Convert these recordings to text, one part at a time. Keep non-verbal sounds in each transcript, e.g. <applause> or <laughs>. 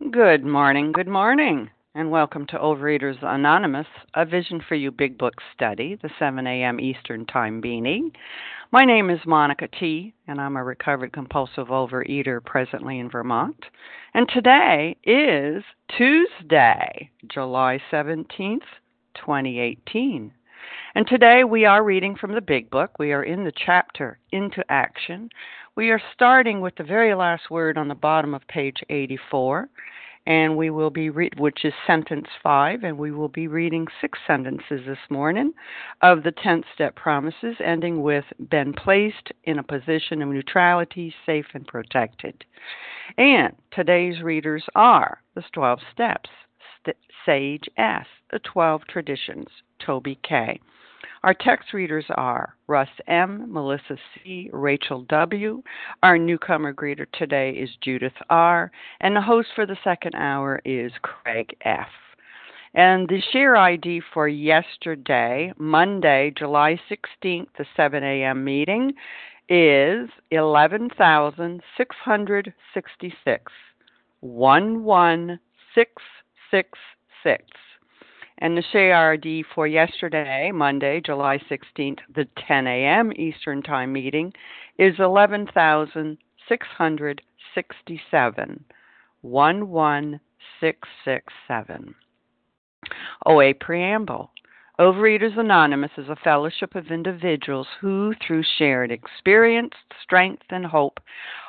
Good morning, good morning, and welcome to Overeaters Anonymous, a Vision for You Big Book study, the 7 a.m. Eastern Time beanie. My name is Monica T., and I'm a recovered compulsive overeater presently in Vermont. And today is Tuesday, July 17th, 2018. And today we are reading from the Big Book. We are in the chapter Into Action. We are starting with the very last word on the bottom of page 84, and we will be re- which is sentence 5, and we will be reading six sentences this morning of the 10th step promises ending with been placed in a position of neutrality, safe and protected. And today's readers are the 12 steps, St- Sage S, the 12 traditions, Toby K. Our text readers are Russ M., Melissa C., Rachel W. Our newcomer greeter today is Judith R., and the host for the second hour is Craig F. And the share ID for yesterday, Monday, July 16th, the 7 a.m. meeting, is 11,666. 11666. And the SHARD for yesterday, Monday, July 16th, the 10 a.m. Eastern Time meeting is 11,667. 11667. OA Preamble. Overeaters Anonymous is a fellowship of individuals who, through shared experience, strength, and hope,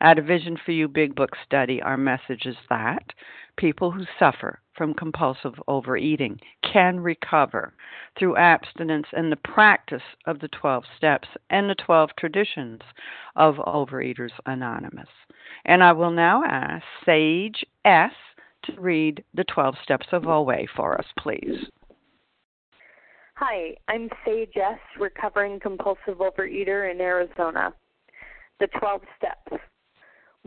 At a Vision for You Big Book study, our message is that people who suffer from compulsive overeating can recover through abstinence and the practice of the 12 steps and the 12 traditions of Overeaters Anonymous. And I will now ask Sage S to read the 12 steps of OA for us, please. Hi, I'm Sage S, recovering compulsive overeater in Arizona. The 12 steps.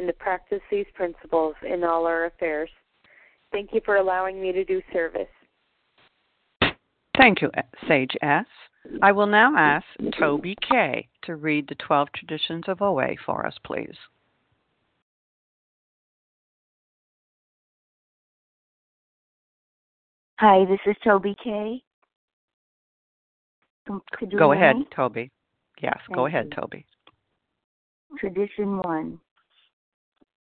and to practice these principles in all our affairs. Thank you for allowing me to do service. Thank you, Sage S. I will now mm-hmm. ask Toby K. to read the 12 traditions of OA for us, please. Hi, this is Toby K. Um, go ahead, me? Toby. Yes, Thank go ahead, you. Toby. Tradition 1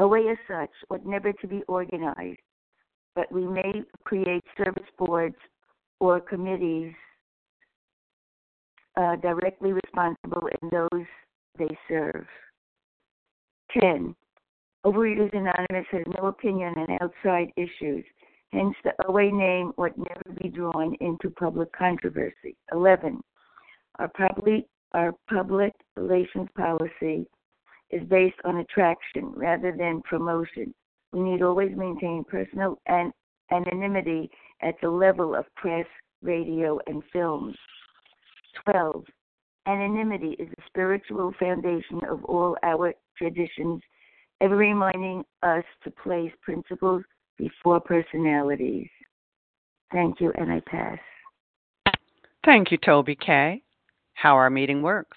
OA as such ought never to be organized, but we may create service boards or committees uh, directly responsible in those they serve. 10. Overeaters Anonymous has no opinion on outside issues. Hence, the OA name would never be drawn into public controversy. 11. Our public, our public relations policy is based on attraction rather than promotion. We need always maintain personal and anonymity at the level of press, radio, and films. 12. Anonymity is the spiritual foundation of all our traditions, ever reminding us to place principles before personalities. Thank you, and I pass. Thank you, Toby K. How our meeting works.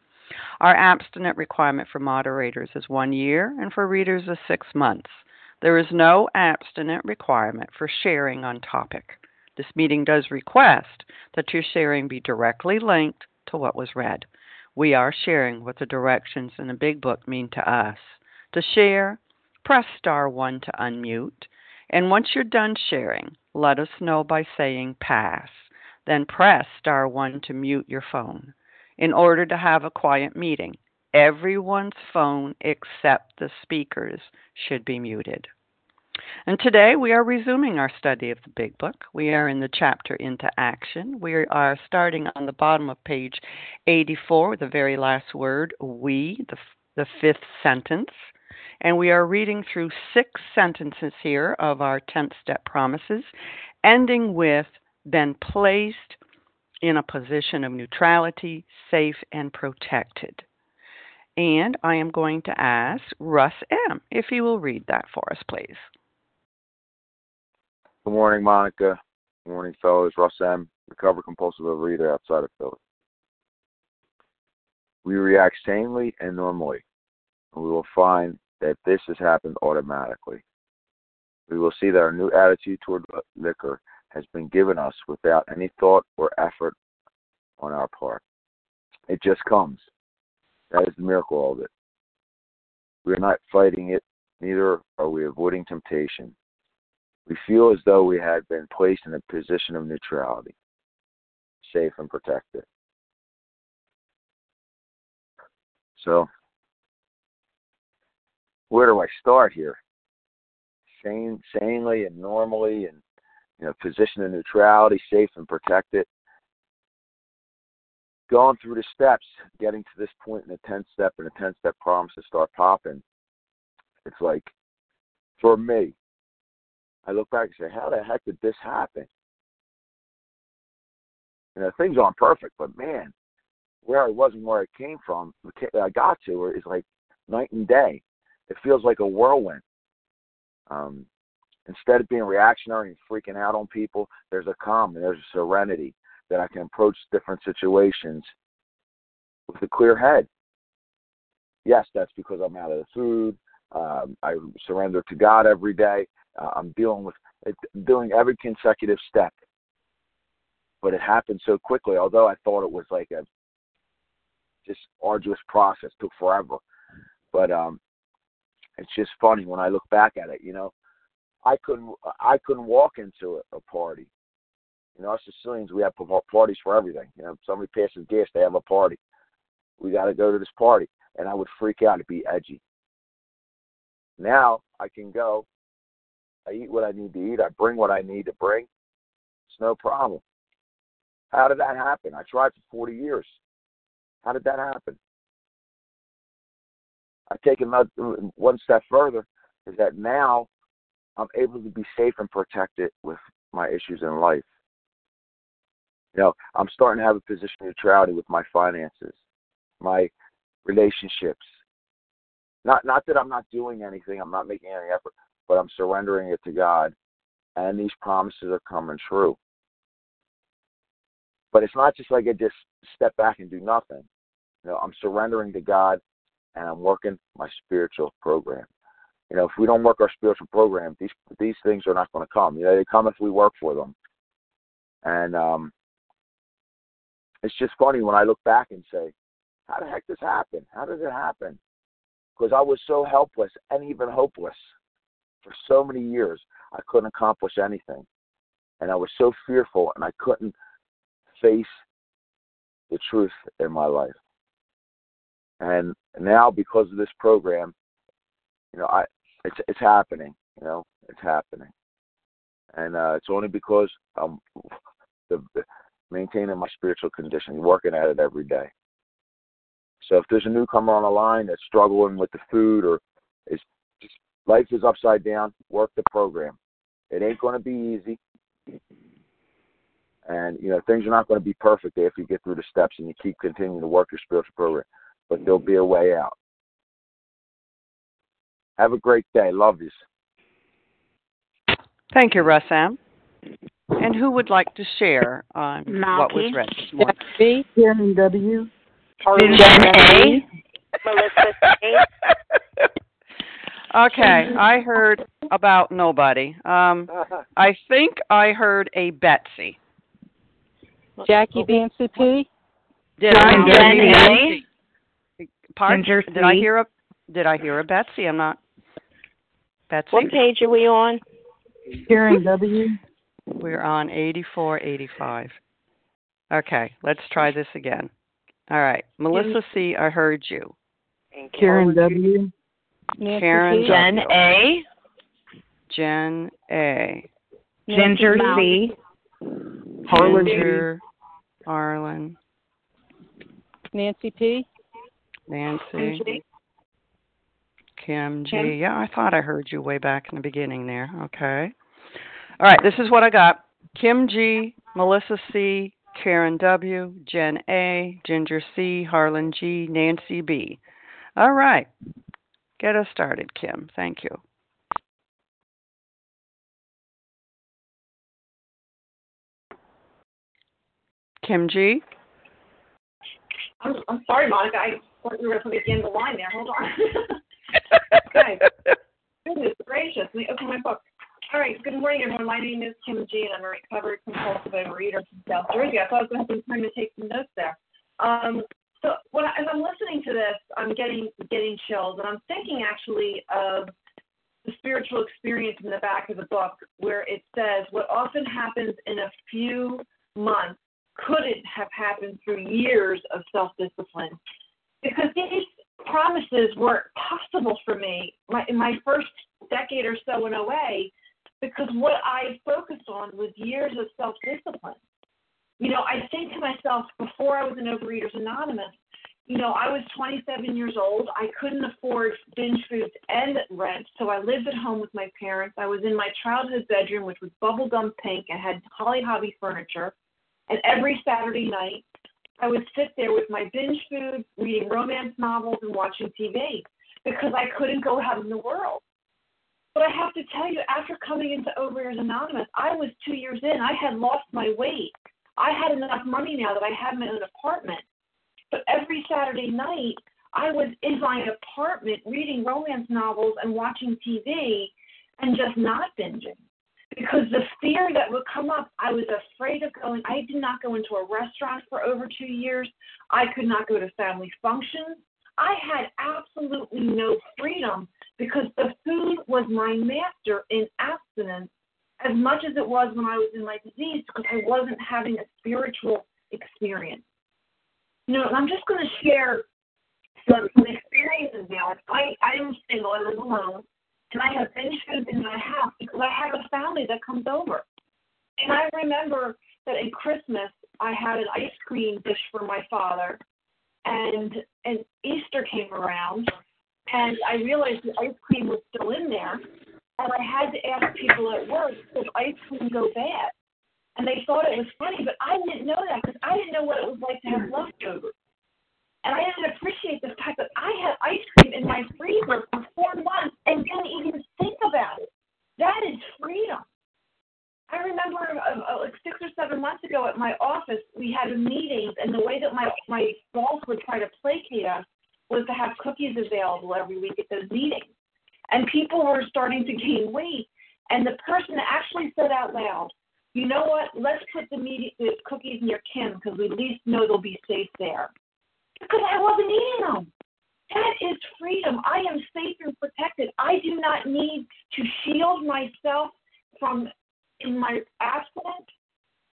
Our abstinent requirement for moderators is one year and for readers is six months. There is no abstinent requirement for sharing on topic. This meeting does request that your sharing be directly linked to what was read we are sharing what the directions in the Big Book mean to us. To share, press star 1 to unmute. And once you're done sharing, let us know by saying pass. Then press star 1 to mute your phone. In order to have a quiet meeting, everyone's phone except the speaker's should be muted. And today we are resuming our study of the Big Book. We are in the chapter Into Action. We are starting on the bottom of page 84, the very last word, we, the, the fifth sentence. And we are reading through six sentences here of our 10th step promises, ending with been placed in a position of neutrality, safe, and protected. And I am going to ask Russ M. if he will read that for us, please. Good morning, Monica. Good morning, fellows. Russ M., recovered compulsive overeater outside of Philly. We react sanely and normally, and we will find that this has happened automatically. We will see that our new attitude toward liquor has been given us without any thought or effort on our part. It just comes. That is the miracle of it. We are not fighting it, neither are we avoiding temptation. We feel as though we had been placed in a position of neutrality, safe and protected. So, where do I start here? Sane, sanely and normally, and you know, position of neutrality, safe and protected. Going through the steps, getting to this point in the 10th step and the 10th step promise to start popping. It's like, for me, I look back and say, how the heck did this happen? You know, things aren't perfect, but man, where I was and where I came from, I got to, is like night and day. It feels like a whirlwind. Um, instead of being reactionary and freaking out on people, there's a calm and there's a serenity that I can approach different situations with a clear head. Yes, that's because I'm out of the food. Um, I surrender to God every day. Uh, I'm dealing with it, doing every consecutive step, but it happened so quickly. Although I thought it was like a just arduous process, took forever. But um, it's just funny when I look back at it. You know, I couldn't I couldn't walk into a, a party. You know, us Sicilians we have parties for everything. You know, somebody passes gas, they have a party. We got to go to this party, and I would freak out. It'd be edgy. Now I can go. I eat what I need to eat. I bring what I need to bring. It's no problem. How did that happen? I tried for 40 years. How did that happen? I take another one step further is that now I'm able to be safe and protected with my issues in life. You know, I'm starting to have a position of neutrality with my finances, my relationships. Not not that I'm not doing anything, I'm not making any effort, but I'm surrendering it to God, and these promises are coming true. But it's not just like I just step back and do nothing. You know, I'm surrendering to God and I'm working my spiritual program. You know, if we don't work our spiritual program, these these things are not going to come. You know, they come if we work for them. And um it's just funny when I look back and say, how the heck this happen? How did it happen? Because I was so helpless and even hopeless for so many years. I couldn't accomplish anything. And I was so fearful and I couldn't face the truth in my life. And now because of this program, you know, I it's it's happening, you know, it's happening. And uh it's only because I'm the, maintaining my spiritual condition, working at it every day. So if there's a newcomer on the line that's struggling with the food or is just life is upside down, work the program. It ain't going to be easy. And you know things are not going to be perfect if you get through the steps and you keep continuing to work your spiritual program, but there'll be a way out. Have a great day. Love you. Thank you, Russam. And who would like to share on what was read this morning? B. Karen W. Jen A. Melissa A. Okay, I heard about nobody. Um, I think I heard a Betsy. Jackie Nancy P. Did John I Jen hear A. a Pardon? Did I C. hear a Did I hear a Betsy? I'm not. Betsy. What page are we on? Karen W. We're on 84, 85. Okay, let's try this again. All right, Melissa C. I heard you. Karen W. Nancy Karen P. Jen A. Jen A. Ginger C. Harlan G. Ginger, Harlan, Nancy P. Nancy, Kim G. Yeah, I thought I heard you way back in the beginning there. Okay. All right, this is what I got. Kim G, Melissa C, Karen W, Jen A, Ginger C, Harlan G, Nancy B. All right. Get us started, Kim. Thank you. Kim G. I'm, I'm sorry, Monica. I thought you were going to put me at the end of the line there. Hold on. <laughs> okay. <laughs> Goodness gracious. Let me open my book. All right. Good morning, everyone. My name is Kim G, and I'm a recovered compulsive overeater from South Jersey. I thought I was going to have some time to take some notes there. Um, so when I, as I'm listening to this, I'm getting getting chills, and I'm thinking actually of the spiritual experience in the back of the book where it says what often happens in a few months couldn't have happened through years of self discipline. Because these promises were possible for me my, in my first decade or so in OA because what I focused on was years of self discipline. You know, I think to myself before I was in Overeaters Anonymous, you know, I was 27 years old. I couldn't afford binge foods and rent, so I lived at home with my parents. I was in my childhood bedroom, which was bubblegum pink and had Holly Hobbie furniture. And every Saturday night, I would sit there with my binge food, reading romance novels and watching TV because I couldn't go out in the world. But I have to tell you, after coming into Overeaters Anonymous, I was two years in. I had lost my weight. I had enough money now that I had my own apartment. But every Saturday night, I was in my apartment reading romance novels and watching TV and just not binging. Because the fear that would come up, I was afraid of going. I did not go into a restaurant for over two years. I could not go to family functions. I had absolutely no freedom because the food was my master in abstinence as much as it was when I was in my disease because I wasn't having a spiritual experience. You know, and I'm just going to share some, some experiences now. I, I am single, I live alone, and I have binge food in my house because I have a family that comes over. And I remember that at Christmas, I had an ice cream dish for my father, and and Easter came around, and I realized the ice cream was still in there, and I had to ask people at work, does ice cream go bad? And they thought it was funny, but I didn't know that because I didn't know what it was like to have leftovers. And I didn't appreciate the fact that I had ice cream in my freezer for four months and didn't even think about it. That is freedom. I remember uh, uh, like six or seven months ago at my office, we had a meeting, and the way that my my boss would try to placate us was to have cookies available every week at those meetings. And people were starting to gain weight, and the person actually said out loud, "You know what? Let's put the, meeting, the cookies near Kim because we at least know they'll be safe there." Because I wasn't eating them. That is freedom. I am safe and protected. I do not need to shield myself from in my abstinence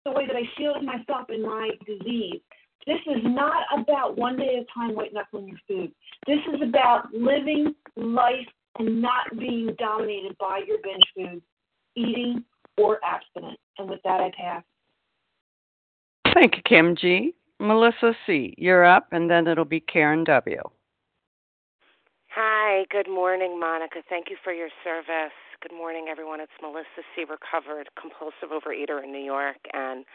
the way that I shielded myself in my disease. This is not about one day at a time waiting up knuckling your food. This is about living life and not being dominated by your binge foods, eating or abstinent. And with that, I pass. Thank you, Kim G. Melissa C., you're up, and then it'll be Karen W. Hi, good morning, Monica. Thank you for your service. Good morning, everyone. It's Melissa C., recovered compulsive overeater in New York. And,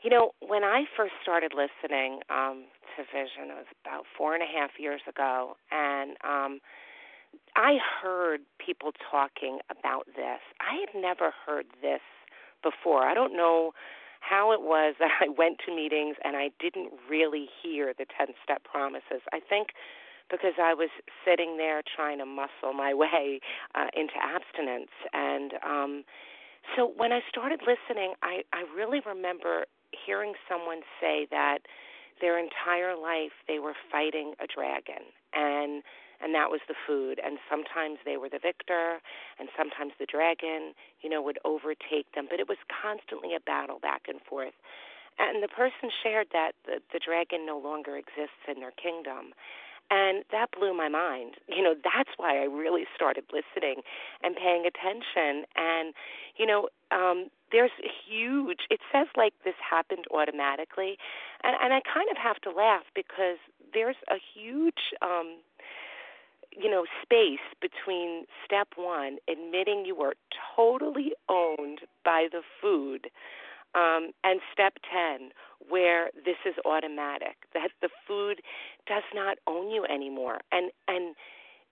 you know, when I first started listening um, to Vision, it was about four and a half years ago. And um, I heard people talking about this. I had never heard this before. I don't know how it was that <laughs> I went to meetings and I didn't really hear the 10 step promises. I think because I was sitting there trying to muscle my <laughs> way uh, into abstinence. And um, so when I started listening, I, I really remember hearing someone say that their entire life they were fighting a dragon and and that was the food. And sometimes they were the victor and sometimes the dragon you know would overtake them. But it was constantly a battle back and forth. And the person shared that the, the dragon no longer exists in their kingdom and that blew my mind. You know, that's why I really started listening and paying attention. And, you know, um, there's huge, it says like this happened automatically. And, and I kind of have to laugh because there's a huge, um, you know, space between step one, admitting you were totally owned by the food, um, and step 10, where this is automatic, that the food does not own you anymore. And, and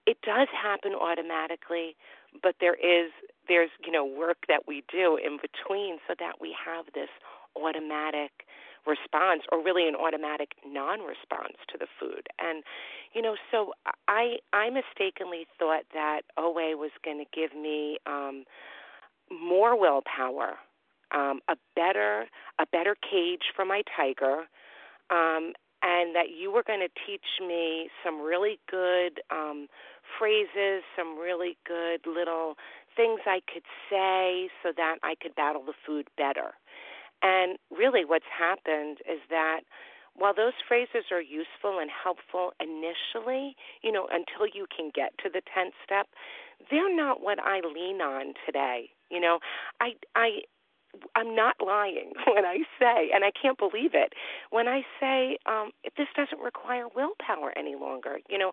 it does happen automatically, but there is, there's, you know, work that we do in between so that we have this automatic response or really an automatic non-response to the food and you know so i i mistakenly thought that oa was going to give me um more willpower um, a better a better cage for my tiger, um, and that you were going to teach me some really good um, phrases, some really good little things I could say so that I could battle the food better. And really, what's happened is that while those phrases are useful and helpful initially, you know, until you can get to the 10th step, they're not what I lean on today. You know, I I I'm not lying <laughs> when I say, and I can't believe it, when I say um, this doesn't require willpower any longer. You know,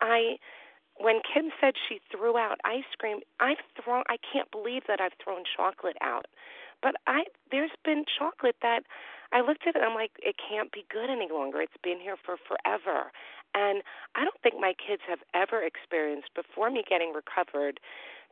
I when Kim said she threw out ice cream, I've thrown. I can't believe that I've thrown chocolate out, but I there's been chocolate that I looked at it. And I'm like, it can't be good any longer. It's been here for forever, and I don't think my kids have ever experienced before me getting recovered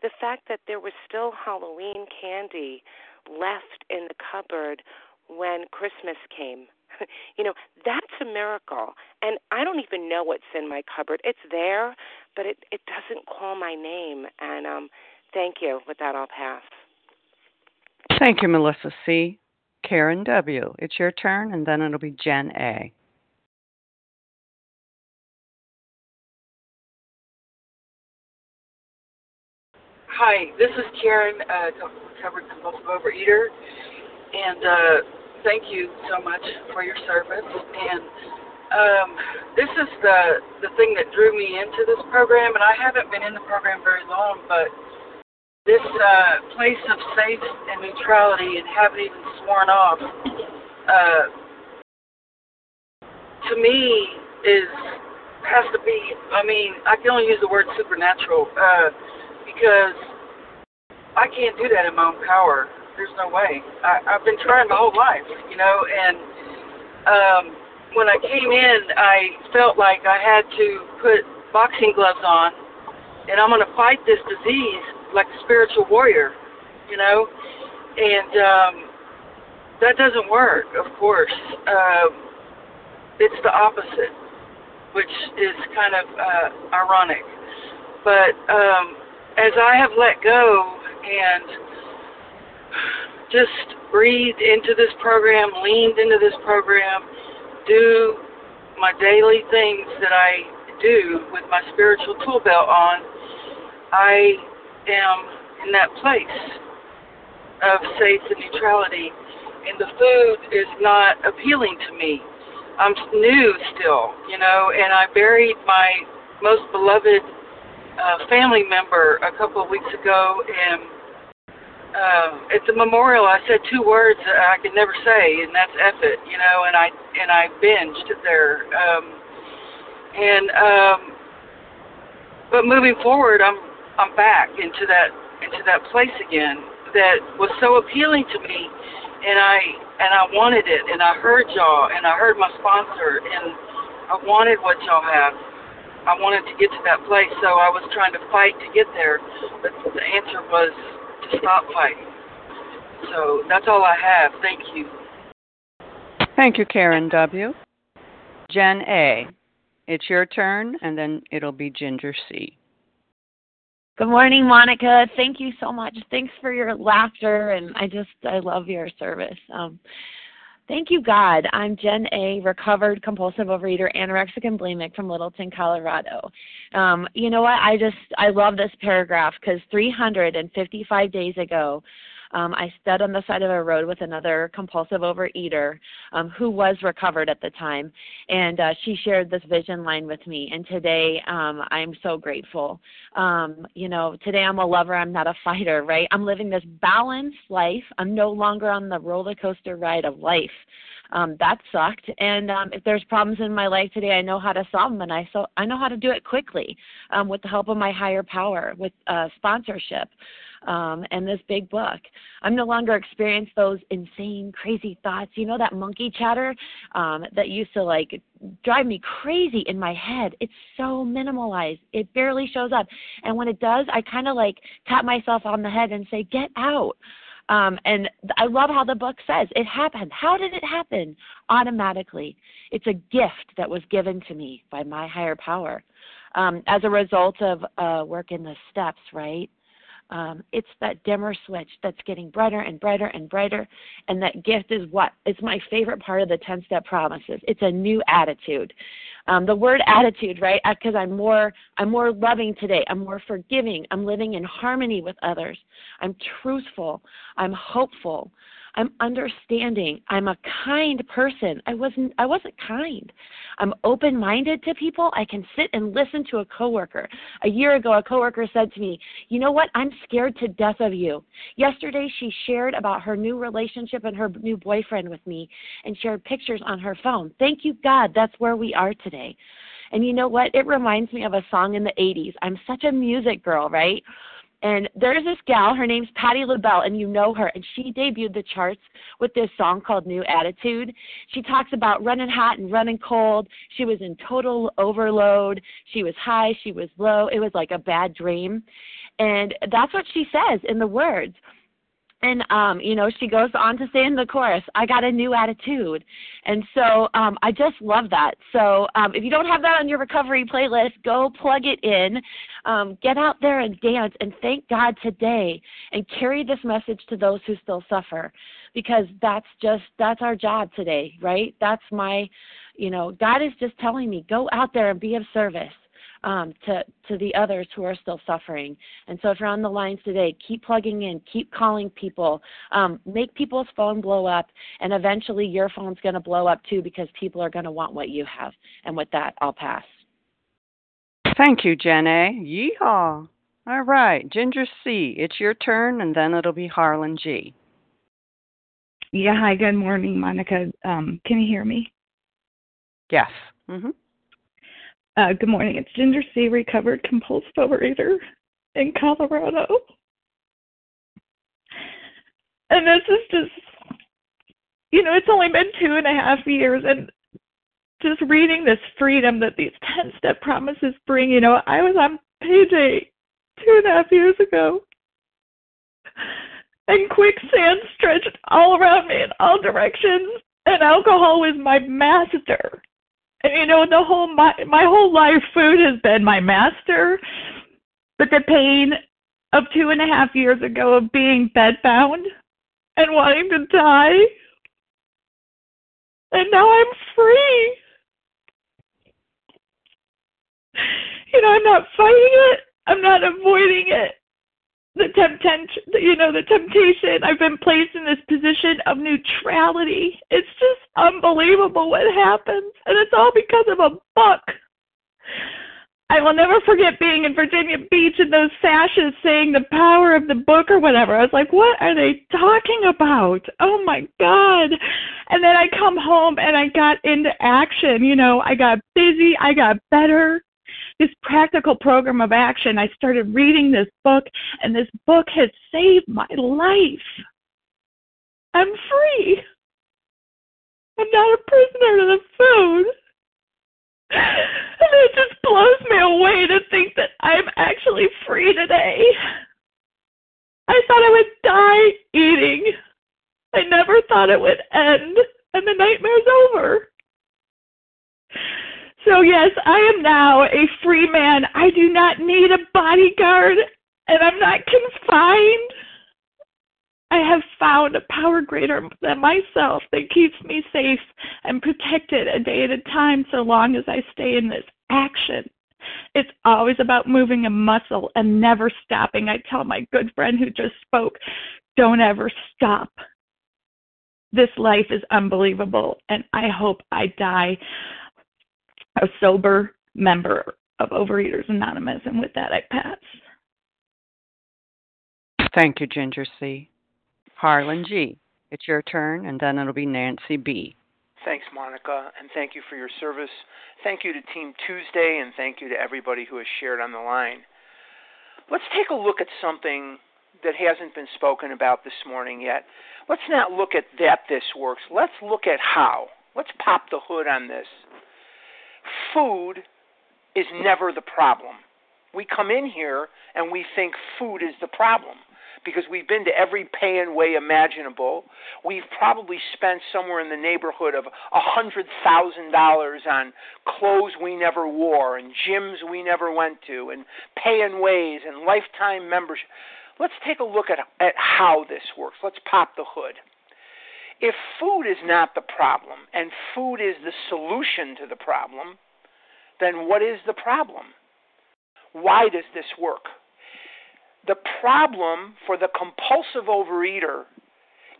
the fact that there was still Halloween candy left in the cupboard when Christmas came. <laughs> you know, that's a miracle. And I don't even know what's in my cupboard. It's there, but it it doesn't call my name. And um thank you. With that I'll pass. Thank you, Melissa C. Karen W. It's your turn and then it'll be Jen A. Hi, this is Karen, uh, recovered compulsive overeater, and uh, thank you so much for your service. And um, this is the the thing that drew me into this program, and I haven't been in the program very long, but this uh, place of safe and neutrality, and haven't even sworn off, uh, to me is has to be. I mean, I can only use the word supernatural. Uh, because I can't do that in my own power. There's no way. I, I've been trying my whole life, you know, and um, when I came in, I felt like I had to put boxing gloves on, and I'm going to fight this disease like a spiritual warrior, you know, and um, that doesn't work, of course. Um, it's the opposite, which is kind of uh, ironic. But um, as I have let go and just breathed into this program, leaned into this program, do my daily things that I do with my spiritual tool belt on, I am in that place of safe and neutrality. And the food is not appealing to me. I'm new still, you know, and I buried my most beloved a family member a couple of weeks ago, and uh, at the memorial, I said two words that I could never say, and that's "eff it," you know. And I and I binged there. Um, and um, but moving forward, I'm I'm back into that into that place again that was so appealing to me, and I and I wanted it, and I heard y'all, and I heard my sponsor, and I wanted what y'all have I wanted to get to that place, so I was trying to fight to get there. But the answer was to stop fighting. So that's all I have. Thank you. Thank you, Karen W. Jen A. It's your turn, and then it'll be Ginger C. Good morning, Monica. Thank you so much. Thanks for your laughter, and I just I love your service. Um, Thank you, God. I'm Jen A., recovered compulsive overeater, anorexic and bulimic from Littleton, Colorado. Um, you know what? I just I love this paragraph because 355 days ago, um, I stood on the side of a road with another compulsive overeater um, who was recovered at the time, and uh, she shared this vision line with me. And today, um, I'm so grateful. Um, you know, today I'm a lover. I'm not a fighter, right? I'm living this balanced life. I'm no longer on the roller coaster ride of life. Um, that sucked. And um, if there's problems in my life today, I know how to solve them, and I so I know how to do it quickly um, with the help of my higher power, with uh, sponsorship um, and this big book. I'm no longer experiencing those insane, crazy thoughts. You know that monkey chatter um, that used to like drive me crazy in my head. It's so minimalized. It barely shows up. And when it does, I kind of like tap myself on the head and say, "Get out." Um, and I love how the book says it happened. How did it happen? Automatically. It's a gift that was given to me by my higher power um, as a result of uh, work in the steps, right? Um, it's that dimmer switch that's getting brighter and brighter and brighter. And that gift is what? It's my favorite part of the 10 step promises. It's a new attitude. Um, the word attitude, right? Because I'm more I'm more loving today. I'm more forgiving. I'm living in harmony with others. I'm truthful. I'm hopeful. I'm understanding. I'm a kind person. I wasn't I wasn't kind. I'm open-minded to people. I can sit and listen to a coworker. A year ago a coworker said to me, "You know what? I'm scared to death of you." Yesterday she shared about her new relationship and her new boyfriend with me and shared pictures on her phone. Thank you God, that's where we are today. And you know what? It reminds me of a song in the 80s. I'm such a music girl, right? And there's this gal, her name's Patti LaBelle, and you know her, and she debuted the charts with this song called New Attitude. She talks about running hot and running cold. She was in total overload. She was high, she was low. It was like a bad dream. And that's what she says in the words and um you know she goes on to say in the chorus. I got a new attitude. And so um i just love that. So um if you don't have that on your recovery playlist go plug it in. Um get out there and dance and thank god today and carry this message to those who still suffer because that's just that's our job today right? That's my you know god is just telling me go out there and be of service um, to to the others who are still suffering. And so, if you're on the lines today, keep plugging in, keep calling people, um, make people's phone blow up, and eventually your phone's going to blow up too because people are going to want what you have. And with that, I'll pass. Thank you, Jenna. Yeehaw! All right, Ginger C, it's your turn, and then it'll be Harlan G. Yeah, hi, good morning, Monica. Um, can you hear me? Yes. Mm-hmm. Uh, good morning. It's Ginger C, recovered compulsive overeater in Colorado. And this is just, you know, it's only been two and a half years, and just reading this freedom that these 10 step promises bring, you know, I was on page eight two and a half years ago. And quicksand stretched all around me in all directions, and alcohol was my master. You know, the whole my my whole life, food has been my master. But the pain of two and a half years ago of being bedbound and wanting to die, and now I'm free. You know, I'm not fighting it. I'm not avoiding it the temptation, you know, the temptation. I've been placed in this position of neutrality. It's just unbelievable what happens, and it's all because of a book. I will never forget being in Virginia Beach and those sashes saying the power of the book or whatever. I was like, what are they talking about? Oh my God. And then I come home and I got into action. You know, I got busy, I got better this practical program of action. I started reading this book, and this book has saved my life. I'm free. I'm not a prisoner to the food. And it just blows me away to think that I'm actually free today. I thought I would die eating. I never thought it would end, and the nightmare's over. So, yes, I am now a free man. I do not need a bodyguard, and I'm not confined. I have found a power greater than myself that keeps me safe and protected a day at a time so long as I stay in this action. It's always about moving a muscle and never stopping. I tell my good friend who just spoke, don't ever stop. This life is unbelievable, and I hope I die a sober member of Overeaters Anonymous. And with that, I pass. Thank you, Ginger C. Harlan G. It's your turn, and then it'll be Nancy B. Thanks, Monica, and thank you for your service. Thank you to Team Tuesday, and thank you to everybody who has shared on the line. Let's take a look at something that hasn't been spoken about this morning yet. Let's not look at that this works. Let's look at how. Let's pop the hood on this food is never the problem. We come in here and we think food is the problem because we've been to every pay and weigh imaginable. We've probably spent somewhere in the neighborhood of a hundred thousand dollars on clothes we never wore and gyms we never went to and pay and weighs and lifetime membership. Let's take a look at at how this works. Let's pop the hood. If food is not the problem and food is the solution to the problem, then what is the problem? Why does this work? The problem for the compulsive overeater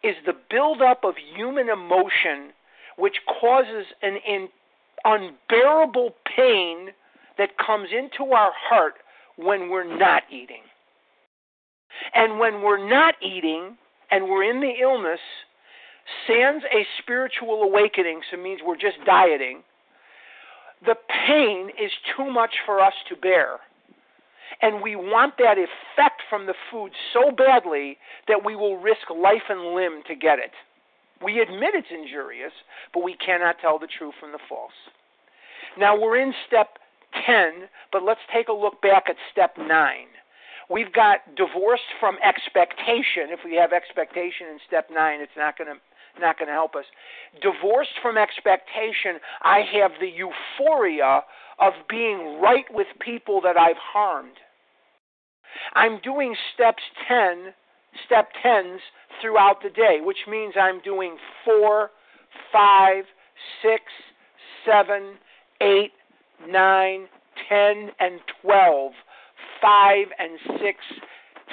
is the buildup of human emotion, which causes an in, unbearable pain that comes into our heart when we're not eating. And when we're not eating and we're in the illness, sans a spiritual awakening, so means we're just dieting, the pain is too much for us to bear. And we want that effect from the food so badly that we will risk life and limb to get it. We admit it's injurious, but we cannot tell the true from the false. Now we're in step 10, but let's take a look back at step 9. We've got divorced from expectation. If we have expectation in step 9, it's not going to not going to help us. Divorced from expectation, I have the euphoria of being right with people that I've harmed. I'm doing steps 10, step 10s throughout the day, which means I'm doing 4, 5, 6, 7, 8, 9, 10, and 12, 5 and 6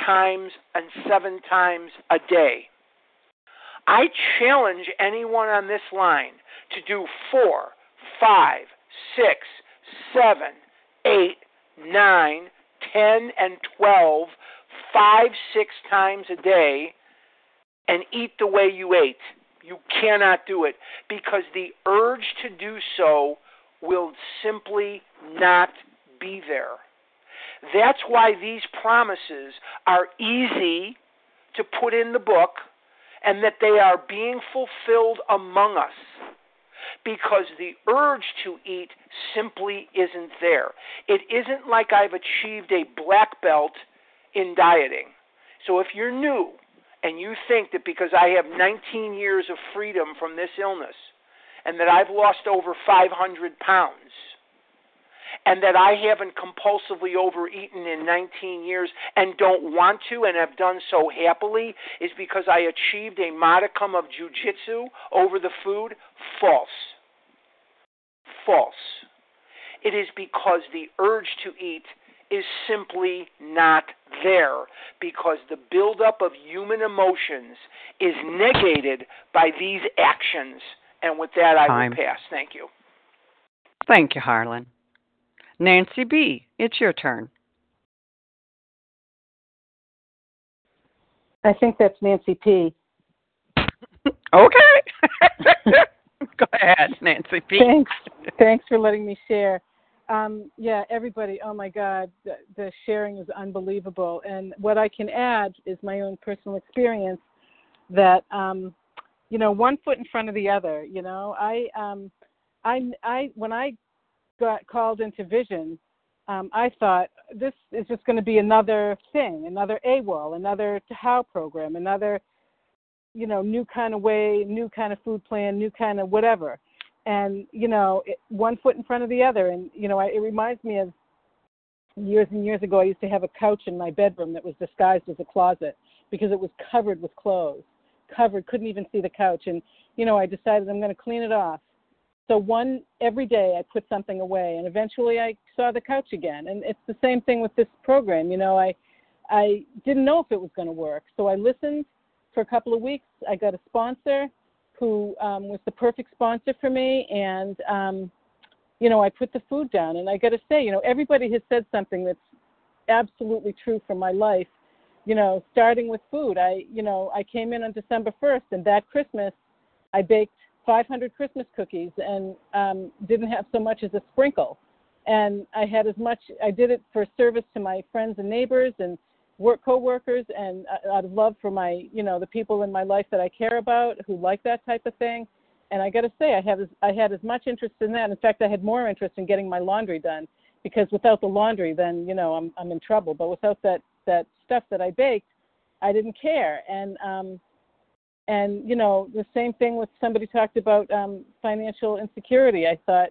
times and 7 times a day. I challenge anyone on this line to do 4, 5, 6, 7, 8, 9, 10, and twelve, five, 6 times a day, and eat the way you ate. You cannot do it because the urge to do so will simply not be there. That's why these promises are easy to put in the book and that they are being fulfilled among us because the urge to eat simply isn't there. It isn't like I've achieved a black belt in dieting. So if you're new and you think that because I have 19 years of freedom from this illness and that I've lost over 500 pounds, and that I haven't compulsively overeaten in 19 years and don't want to and have done so happily is because I achieved a modicum of jujitsu over the food? False. False. It is because the urge to eat is simply not there because the buildup of human emotions is negated by these actions. And with that, I Time. will pass. Thank you. Thank you, Harlan. Nancy B., it's your turn. I think that's Nancy P. Okay. <laughs> Go ahead, Nancy P. Thanks. Thanks for letting me share. Um, yeah, everybody, oh my God, the, the sharing is unbelievable. And what I can add is my own personal experience that, um, you know, one foot in front of the other. You know, I, um, I, I, when I got called into vision, um, I thought this is just going to be another thing, another AWOL, another TAHOW program, another, you know, new kind of way, new kind of food plan, new kind of whatever. And, you know, it, one foot in front of the other. And, you know, I, it reminds me of years and years ago, I used to have a couch in my bedroom that was disguised as a closet because it was covered with clothes, covered, couldn't even see the couch. And, you know, I decided I'm going to clean it off. So one every day I put something away, and eventually I saw the couch again. And it's the same thing with this program. You know, I I didn't know if it was going to work, so I listened for a couple of weeks. I got a sponsor who um, was the perfect sponsor for me, and um, you know I put the food down. And I got to say, you know, everybody has said something that's absolutely true for my life. You know, starting with food. I you know I came in on December 1st, and that Christmas I baked 500 Christmas cookies and um, didn't have so much as a sprinkle. And I had as much. I did it for service to my friends and neighbors and work coworkers, and uh, out of love for my, you know, the people in my life that I care about who like that type of thing. And I got to say, I have I had as much interest in that. In fact, I had more interest in getting my laundry done because without the laundry, then you know I'm I'm in trouble. But without that that stuff that I baked, I didn't care. And um, and you know the same thing with somebody talked about um financial insecurity. I thought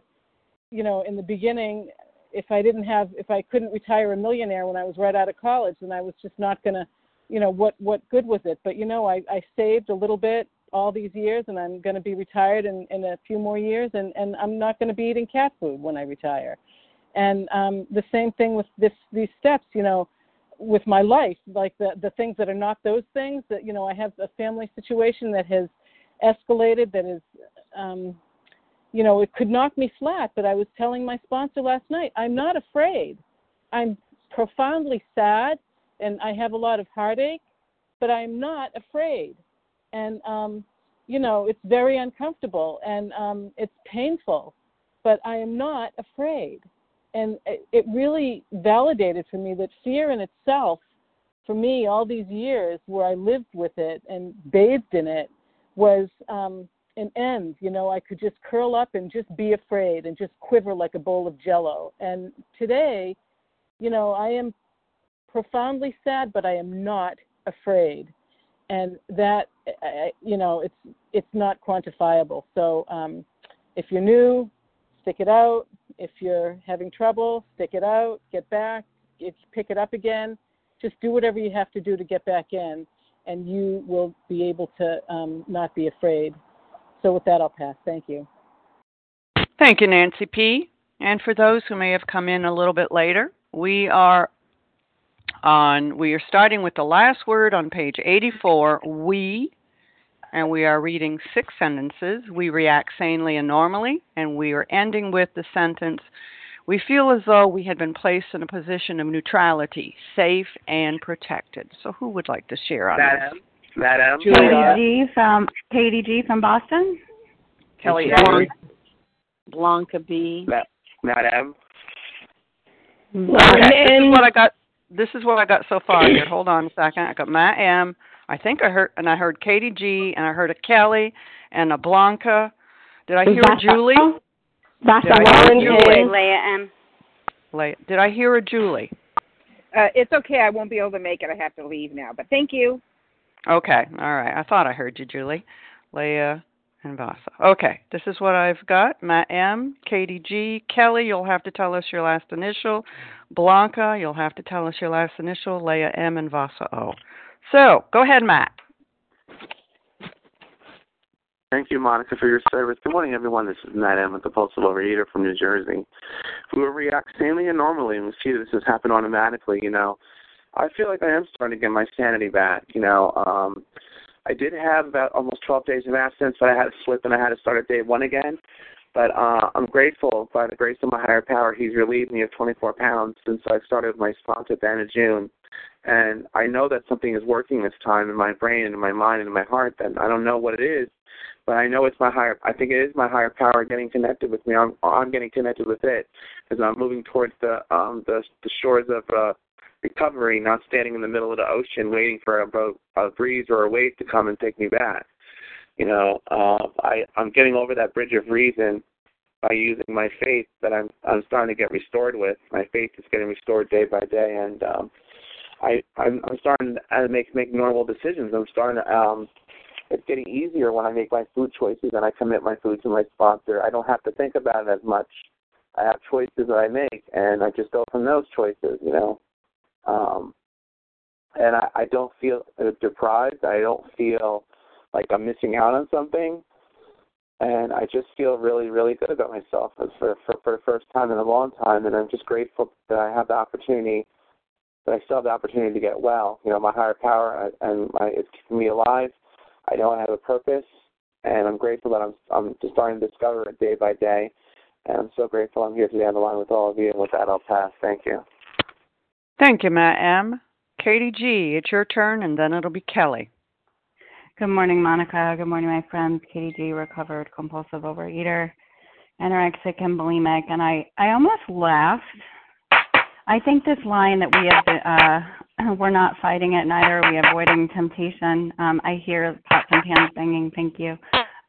you know in the beginning if i didn't have if i couldn't retire a millionaire when i was right out of college then i was just not going to you know what what good was it? But you know i i saved a little bit all these years and i'm going to be retired in in a few more years and and i'm not going to be eating cat food when i retire. And um, the same thing with this these steps, you know, with my life, like the the things that are not those things. That you know, I have a family situation that has escalated, that is, um, you know, it could knock me flat. But I was telling my sponsor last night, I'm not afraid. I'm profoundly sad, and I have a lot of heartache, but I'm not afraid. And um, you know, it's very uncomfortable and um, it's painful, but I am not afraid. And it really validated for me that fear in itself, for me, all these years where I lived with it and bathed in it, was um, an end. You know, I could just curl up and just be afraid and just quiver like a bowl of jello. And today, you know, I am profoundly sad, but I am not afraid and that you know it's it's not quantifiable. So um, if you're new, stick it out. If you're having trouble, stick it out. Get back. You pick it up again, just do whatever you have to do to get back in, and you will be able to um, not be afraid. So with that, I'll pass. Thank you. Thank you, Nancy P. And for those who may have come in a little bit later, we are on we are starting with the last word on page 84 we and we are reading six sentences we react sanely and normally and we are ending with the sentence we feel as though we had been placed in a position of neutrality safe and protected so who would like to share on Matt M, this Matt M. Katie G from Katie G from Boston. Kelly Blanca, Blanca B. Matt M. Okay, this is what I got this is what I got so far here. Hold on a second. I got Matt M. I think I heard and I heard Katie G. and I heard a Kelly and a Blanca. Did I hear a Julie? That's Did I Lauren hear a Julie? Leah M. Leah. Did I hear a Julie? Uh, it's okay. I won't be able to make it. I have to leave now. But thank you. Okay. All right. I thought I heard you, Julie. Leah and Vasa. Okay. This is what I've got. Matt M, Katie G, Kelly, you'll have to tell us your last initial. Blanca, you'll have to tell us your last initial. Leah M and Vasa O. So go ahead, Matt. Thank you, Monica, for your service. Good morning, everyone. This is Matt M. with the Compulsive Overeater from New Jersey. We will react sanely and normally, and we see this has happened automatically. You know, I feel like I am starting to get my sanity back. You know, um, I did have about almost 12 days of absence, but I had to slip and I had to start at day one again. But uh, I'm grateful by the grace of my higher power. He's relieved me of 24 pounds since I started my sponsor at the end of June. And I know that something is working this time in my brain and in my mind and in my heart. And I don't know what it is, but I know it's my higher. I think it is my higher power getting connected with me. I'm I'm getting connected with it as I'm moving towards the um the the shores of uh, recovery, not standing in the middle of the ocean waiting for a boat, a breeze or a wave to come and take me back. You know, uh, I I'm getting over that bridge of reason by using my faith that I'm I'm starting to get restored with. My faith is getting restored day by day, and um, I I'm, I'm starting to make make normal decisions. I'm starting to um, it's getting easier when I make my food choices and I commit my food to my sponsor. I don't have to think about it as much. I have choices that I make, and I just go from those choices. You know, um, and I, I don't feel deprived. I don't feel like I'm missing out on something, and I just feel really, really good about myself for for for the first time in a long time. And I'm just grateful that I have the opportunity, that I still have the opportunity to get well. You know, my higher power and my it's keeping me alive. I know I have a purpose, and I'm grateful that I'm I'm just starting to discover it day by day. And I'm so grateful I'm here today on the line with all of you. And with that, I'll pass. Thank you. Thank you, Matt M. Katie G, it's your turn, and then it'll be Kelly. Good morning, Monica. Good morning, my friends. Katie G, recovered compulsive overeater, anorexic and bulimic, and I I almost laughed. I think this line that we have uh <clears throat> we're not fighting it, neither are we avoiding temptation. Um, I hear pots and pans banging. Thank you.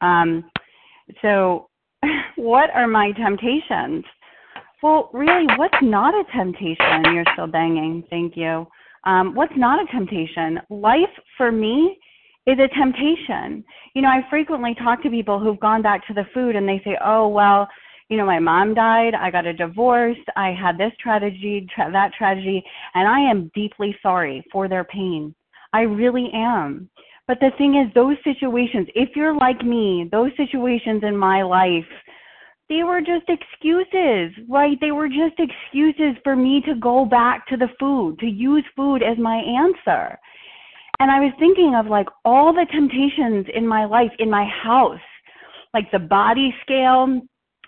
Um, so, <laughs> what are my temptations? Well, really, what's not a temptation? You're still banging. Thank you. Um, what's not a temptation? Life for me is a temptation. You know, I frequently talk to people who've gone back to the food and they say, oh, well, you know, my mom died, I got a divorce, I had this tragedy, tra- that tragedy, and I am deeply sorry for their pain. I really am. But the thing is, those situations, if you're like me, those situations in my life, they were just excuses, right? They were just excuses for me to go back to the food, to use food as my answer. And I was thinking of like all the temptations in my life, in my house, like the body scale.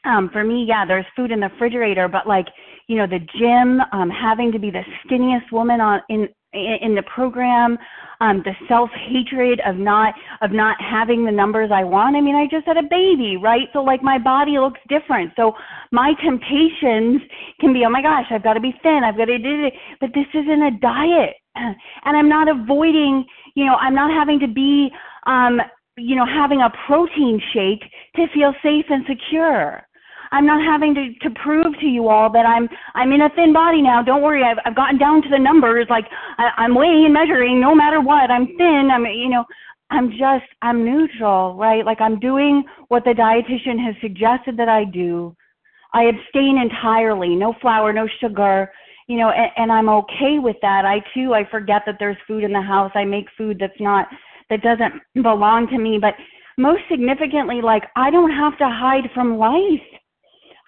Um, for me, yeah, there's food in the refrigerator, but like, you know, the gym, um, having to be the skinniest woman on in in the program, um, the self hatred of not of not having the numbers I want. I mean, I just had a baby, right? So like my body looks different. So my temptations can be, oh my gosh, I've got to be thin, I've got to do it. But this isn't a diet, <clears throat> and I'm not avoiding. You know, I'm not having to be, um, you know, having a protein shake to feel safe and secure. I'm not having to, to prove to you all that I'm I'm in a thin body now. Don't worry, I've I've gotten down to the numbers. Like I, I'm weighing and measuring no matter what. I'm thin. I'm you know I'm just I'm neutral, right? Like I'm doing what the dietitian has suggested that I do. I abstain entirely, no flour, no sugar, you know, and, and I'm okay with that. I too I forget that there's food in the house. I make food that's not that doesn't belong to me, but most significantly like I don't have to hide from life.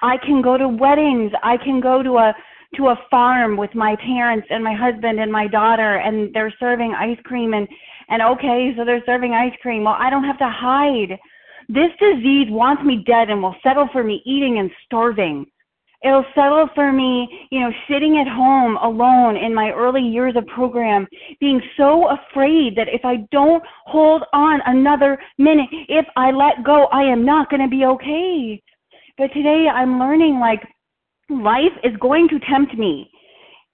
I can go to weddings. I can go to a to a farm with my parents and my husband and my daughter and they're serving ice cream and and okay, so they're serving ice cream. Well, I don't have to hide. This disease wants me dead and will settle for me eating and starving. It'll settle for me, you know, sitting at home alone in my early years of program, being so afraid that if I don't hold on another minute, if I let go, I am not going to be okay. But today I'm learning like life is going to tempt me.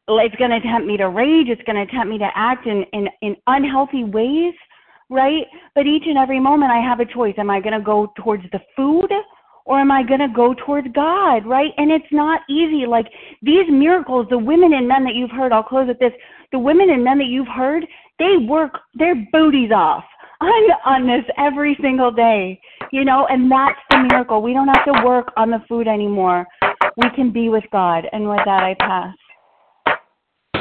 It's going to tempt me to rage. It's going to tempt me to act in, in, in unhealthy ways, right? But each and every moment I have a choice. Am I going to go towards the food or am I going to go towards God, right? And it's not easy. Like these miracles, the women and men that you've heard, I'll close with this. The women and men that you've heard, they work their booties off on, on this every single day, you know, and that's the miracle. We don't have to work on the food anymore. We can be with God. And with that, I pass.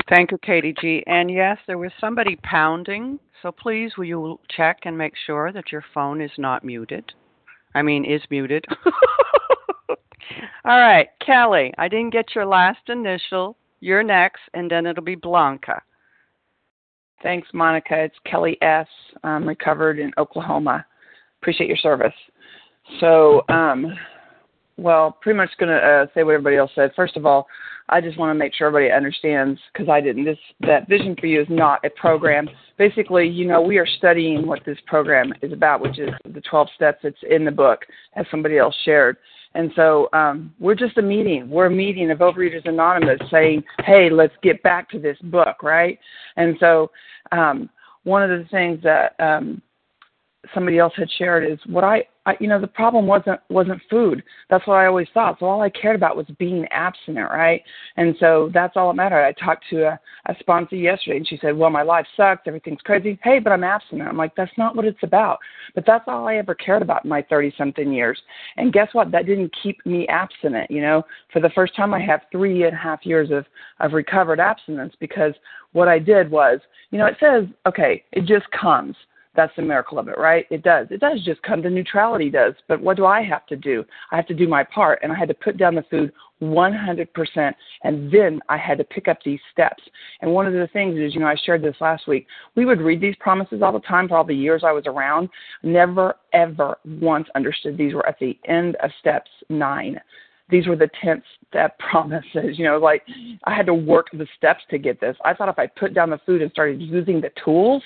Thank you, Katie G. And yes, there was somebody pounding. So please, will you check and make sure that your phone is not muted? I mean, is muted. <laughs> All right, Kelly, I didn't get your last initial. You're next, and then it'll be Blanca. Thanks, Monica. It's Kelly S. I'm recovered in Oklahoma. Appreciate your service. So, um, well, pretty much going to uh, say what everybody else said. First of all, I just want to make sure everybody understands because I didn't. This that Vision for You is not a program. Basically, you know, we are studying what this program is about, which is the 12 steps that's in the book, as somebody else shared. And so um, we're just a meeting. We're a meeting of Overeaters Anonymous saying, hey, let's get back to this book, right? And so um, one of the things that um, somebody else had shared is what I, I you know the problem wasn't wasn't food. That's what i always thought. So all i cared about was being abstinent right? And so that's all that mattered. I talked to a, a sponsor yesterday and she said well my life sucks everything's crazy. Hey but i'm abstinent. I'm like that's not what it's about. But that's all i ever cared about in my thirty something years. And guess what? That didn't keep me abstinent you know? For the first time i have three and a half years of of recovered abstinence because what i did was you know it says okay it just comes that's the miracle of it, right? It does. It does just come to neutrality, does. But what do I have to do? I have to do my part, and I had to put down the food 100%, and then I had to pick up these steps. And one of the things is, you know, I shared this last week. We would read these promises all the time for all the years I was around. Never, ever once understood these were at the end of steps nine these were the 10th step <laughs> promises. You know, like I had to work the steps to get this. I thought if I put down the food and started using the tools,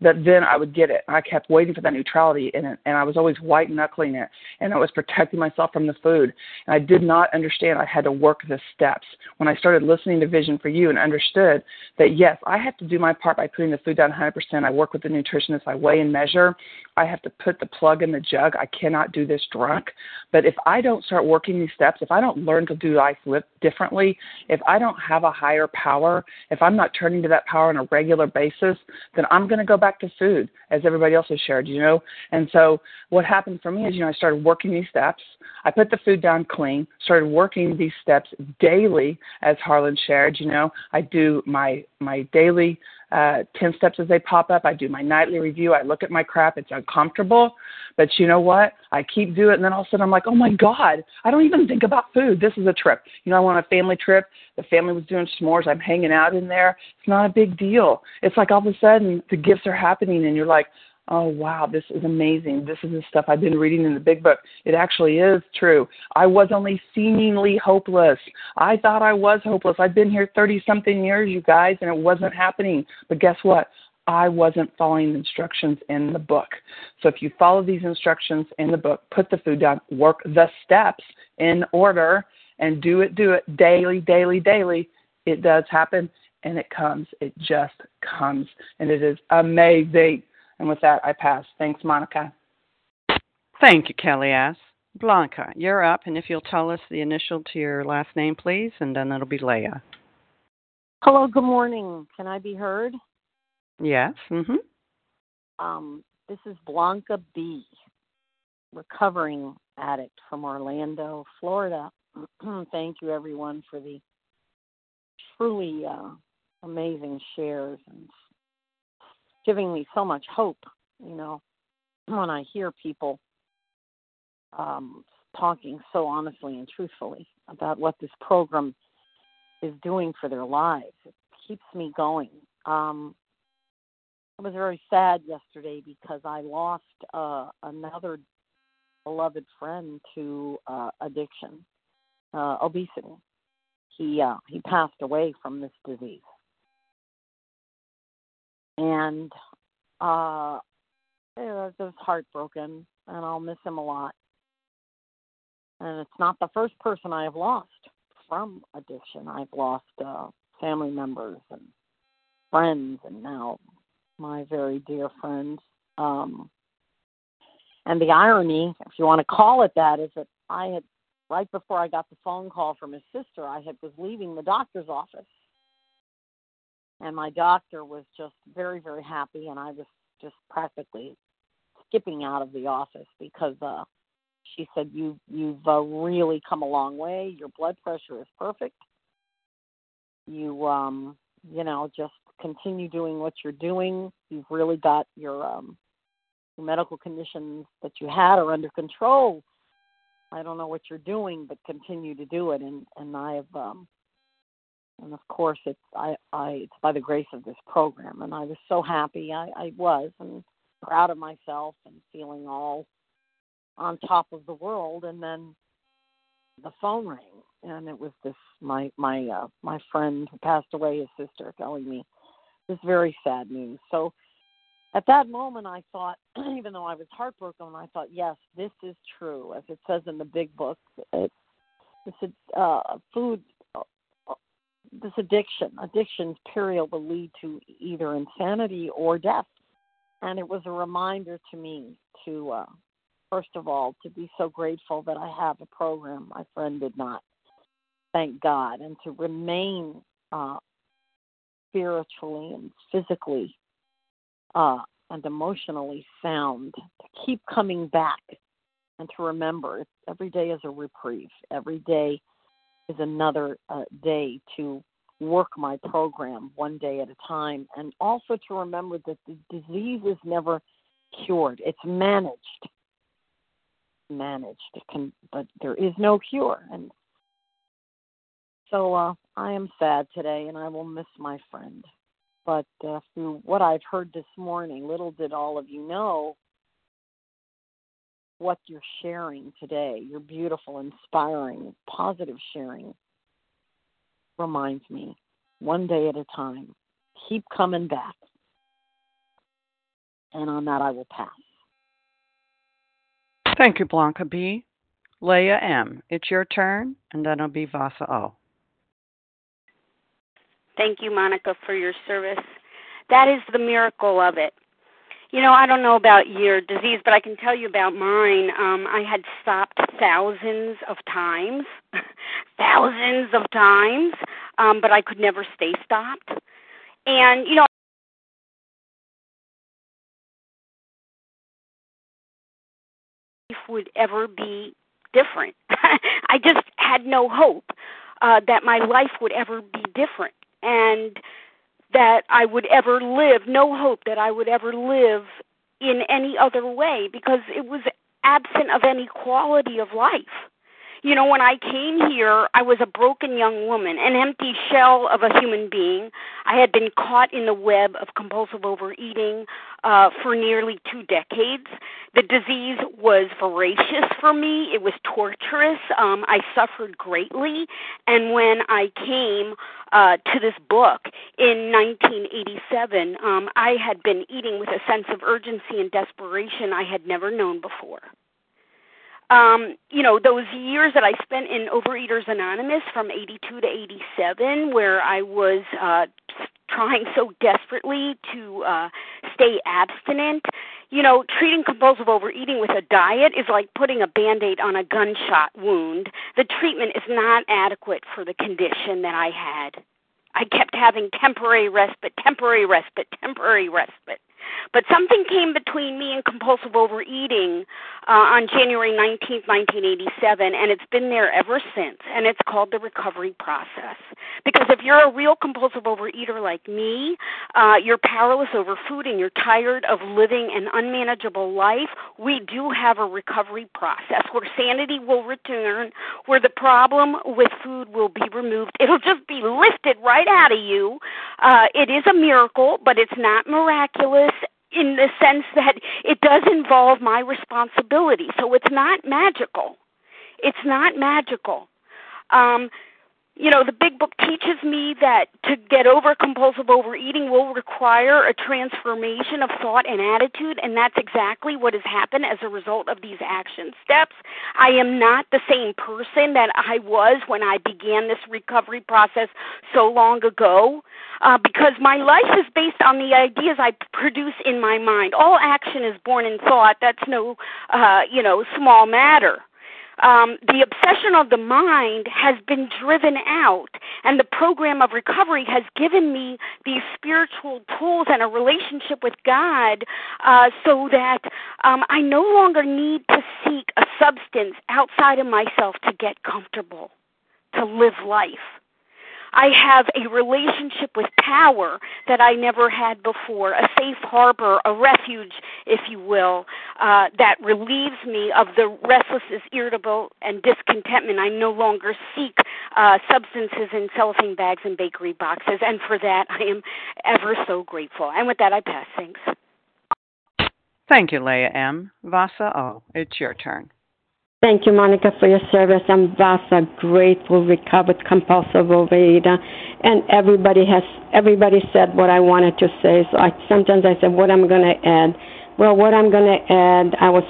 that then I would get it. I kept waiting for that neutrality in it, and I was always white knuckling it, and I was protecting myself from the food. And I did not understand I had to work the steps. When I started listening to Vision for You and understood that yes, I have to do my part by putting the food down 100%. I work with the nutritionist. I weigh and measure. I have to put the plug in the jug. I cannot do this drunk. But if I don't start working these steps, if I don't learn to do life differently, if I don't have a higher power, if I'm not turning to that power on a regular basis, then I'm going to go back to food, as everybody else has shared, you know. And so what happened for me is, you know, I started working these steps. I put the food down clean, started working these steps daily, as Harlan shared. You know, I do my my daily uh, 10 steps as they pop up. I do my nightly review. I look at my crap. It's uncomfortable. But you know what? I keep doing it. And then all of a sudden I'm like, oh my God, I don't even think about food. This is a trip. You know, I went on a family trip. The family was doing s'mores. I'm hanging out in there. It's not a big deal. It's like all of a sudden the gifts are happening and you're like, oh wow, this is amazing. This is the stuff I've been reading in the big book. It actually is true. I was only seemingly hopeless. I thought I was hopeless. I've been here 30 something years, you guys, and it wasn't happening. But guess what? I wasn't following the instructions in the book. So if you follow these instructions in the book, put the food down, work the steps in order, and do it, do it daily, daily, daily, it does happen and it comes. It just comes. And it is amazing. And with that, I pass. Thanks, Monica. Thank you, Kelly S. Blanca, you're up, and if you'll tell us the initial to your last name, please, and then it'll be Leah. Hello, good morning. Can I be heard? Yes. Mhm. Um, this is Blanca B, recovering addict from Orlando, Florida. <clears throat> Thank you, everyone, for the truly uh, amazing shares and giving me so much hope. You know, when I hear people um, talking so honestly and truthfully about what this program is doing for their lives, it keeps me going. Um, I was very sad yesterday because I lost uh, another beloved friend to uh, addiction, uh, obesity. He uh, he passed away from this disease, and uh, I was just heartbroken, and I'll miss him a lot. And it's not the first person I have lost from addiction. I've lost uh, family members and friends, and now my very dear friends. Um, and the irony, if you want to call it that, is that I had right before I got the phone call from his sister, I had was leaving the doctor's office and my doctor was just very very happy and i was just practically skipping out of the office because uh she said you you've uh, really come a long way. Your blood pressure is perfect. You um you know just continue doing what you're doing. You've really got your um your medical conditions that you had are under control. I don't know what you're doing but continue to do it. And and i have um and of course it's I, I it's by the grace of this program. And I was so happy. I, I was and proud of myself and feeling all on top of the world. And then the phone rang. And it was this my my uh my friend who passed away his sister telling me this very sad news. So at that moment i thought <clears throat> even though i was heartbroken i thought yes this is true. As it says in the big book it this uh food this addiction, addictions, period, will lead to either insanity or death. And it was a reminder to me to, uh, first of all, to be so grateful that I have a program my friend did not. Thank God. And to remain uh, spiritually and physically uh, and emotionally sound, to keep coming back and to remember every day is a reprieve. Every day is another uh, day to work my program one day at a time, and also to remember that the disease is never cured; it's managed. Managed, it can, but there is no cure, and so uh, I am sad today, and I will miss my friend. But uh, through what I've heard this morning, little did all of you know what you're sharing today, your beautiful, inspiring, positive sharing reminds me one day at a time. Keep coming back. And on that, I will pass. Thank you, Blanca B. Leah M., it's your turn, and then it'll be Vasa O. Thank you, Monica, for your service. That is the miracle of it. You know, I don't know about your disease, but I can tell you about mine. Um, I had stopped thousands of times, <laughs> thousands of times, um, but I could never stay stopped. And, you know, life would ever be different. <laughs> I just had no hope uh, that my life would ever be different. And that I would ever live, no hope that I would ever live in any other way because it was absent of any quality of life. You know, when I came here, I was a broken young woman, an empty shell of a human being. I had been caught in the web of compulsive overeating uh, for nearly two decades. The disease was voracious for me. It was torturous. Um, I suffered greatly. And when I came uh, to this book in 1987, um, I had been eating with a sense of urgency and desperation I had never known before um, you know, those years that I spent in Overeaters Anonymous from 82 to 87, where I was uh, trying so desperately to uh, stay abstinent, you know, treating compulsive overeating with a diet is like putting a band aid on a gunshot wound. The treatment is not adequate for the condition that I had. I kept having temporary respite, temporary respite, temporary respite. But something came between me and compulsive overeating uh, on January 19th, 1987, and it's been there ever since. And it's called the recovery process. Because if you're a real compulsive overeater like me, uh, you're powerless over food and you're tired of living an unmanageable life, we do have a recovery process where sanity will return, where the problem with food will be removed. It'll just be lifted right out of you. Uh, it is a miracle, but it's not miraculous in the sense that it does involve my responsibility. So it's not magical. It's not magical. Um, you know, the big book teaches me that to get over compulsive overeating will require a transformation of thought and attitude, and that's exactly what has happened as a result of these action steps. I am not the same person that I was when I began this recovery process so long ago, uh, because my life is based on the ideas I produce in my mind. All action is born in thought. That's no, uh, you know, small matter um, the obsession of the mind has been driven out, and the program of recovery has given me these spiritual tools and a relationship with God uh, so that um, I no longer need to seek a substance outside of myself to get comfortable, to live life. I have a relationship with power that I never had before, a safe harbor, a refuge, if you will, uh, that relieves me of the restlessness, irritable, and discontentment. I no longer seek uh, substances in cellophane bags and bakery boxes, and for that I am ever so grateful. And with that, I pass. Thanks. Thank you, Leah M. Vasa O. It's your turn. Thank you, Monica, for your service. I'm Vasa, grateful, recovered, compulsive overeater, and everybody has everybody said what I wanted to say. So I sometimes I said, what I'm going to add. Well, what I'm going to add, I was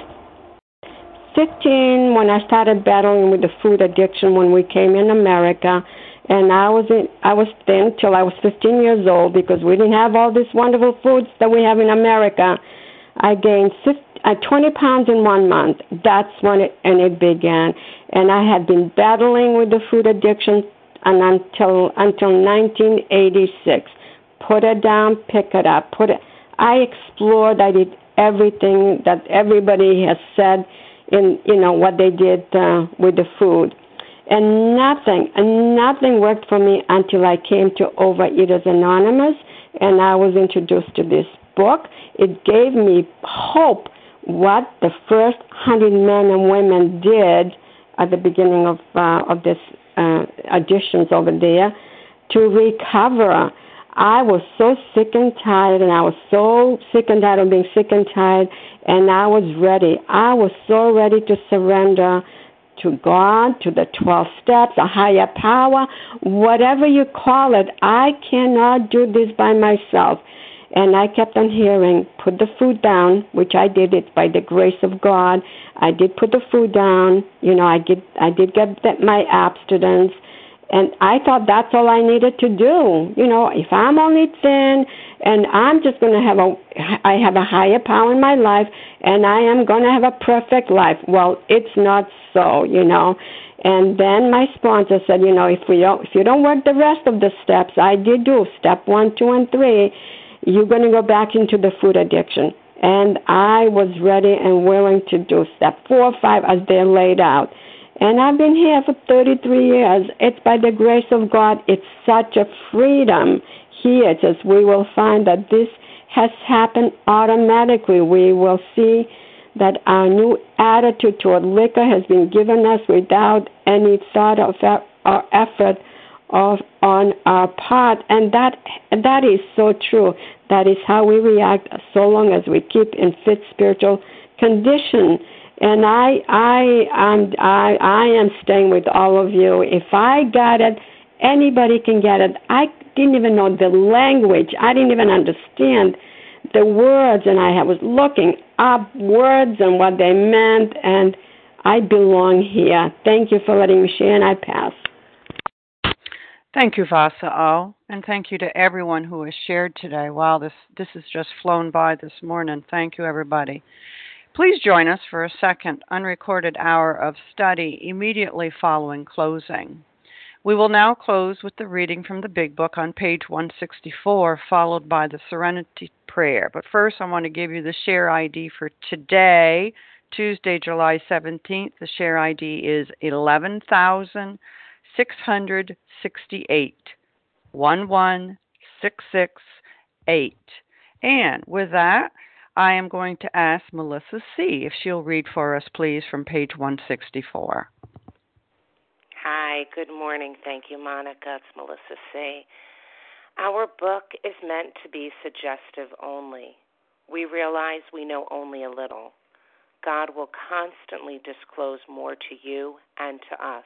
15 when I started battling with the food addiction when we came in America, and I was in, I was thin till I was 15 years old because we didn't have all these wonderful foods that we have in America. I gained 50, at 20 pounds in one month. That's when it and it began. And I had been battling with the food addiction and until until 1986. Put it down, pick it up. Put it. I explored. I did everything that everybody has said in you know what they did uh, with the food, and nothing and nothing worked for me until I came to Overeaters Anonymous, and I was introduced to this book. It gave me hope what the first hundred men and women did at the beginning of uh, of this uh, auditions over there to recover. I was so sick and tired, and I was so sick and tired of being sick and tired, and I was ready. I was so ready to surrender to God, to the 12 steps, a higher power, whatever you call it. I cannot do this by myself. And I kept on hearing, put the food down, which I did it by the grace of God. I did put the food down. You know, I did I did get that, my abstinence, and I thought that's all I needed to do. You know, if I'm only thin and I'm just going to have a I have a higher power in my life and I am going to have a perfect life. Well, it's not so, you know. And then my sponsor said, you know, if we don't, if you don't work the rest of the steps, I did do step one, two, and three you're going to go back into the food addiction. And I was ready and willing to do step four or five as they're laid out. And I've been here for 33 years. It's by the grace of God. It's such a freedom here. Just we will find that this has happened automatically. We will see that our new attitude toward liquor has been given us without any thought of or effort of on our part and that that is so true that is how we react so long as we keep in fit spiritual condition. And i i am i i am staying with all of you. If i got it anybody can get it. I didn't even know the language. I didn't even understand the words and i was looking up words and what they meant and i belong here. Thank you for letting me share and i pass Thank you, Vasa O, and thank you to everyone who has shared today. Wow, this this has just flown by this morning. Thank you, everybody. Please join us for a second unrecorded hour of study immediately following closing. We will now close with the reading from the Big Book on page 164, followed by the Serenity Prayer. But first, I want to give you the share ID for today, Tuesday, July 17th. The share ID is 11,000. 668 11668. And with that, I am going to ask Melissa C. if she'll read for us, please, from page 164. Hi, good morning. Thank you, Monica. It's Melissa C. Our book is meant to be suggestive only. We realize we know only a little. God will constantly disclose more to you and to us.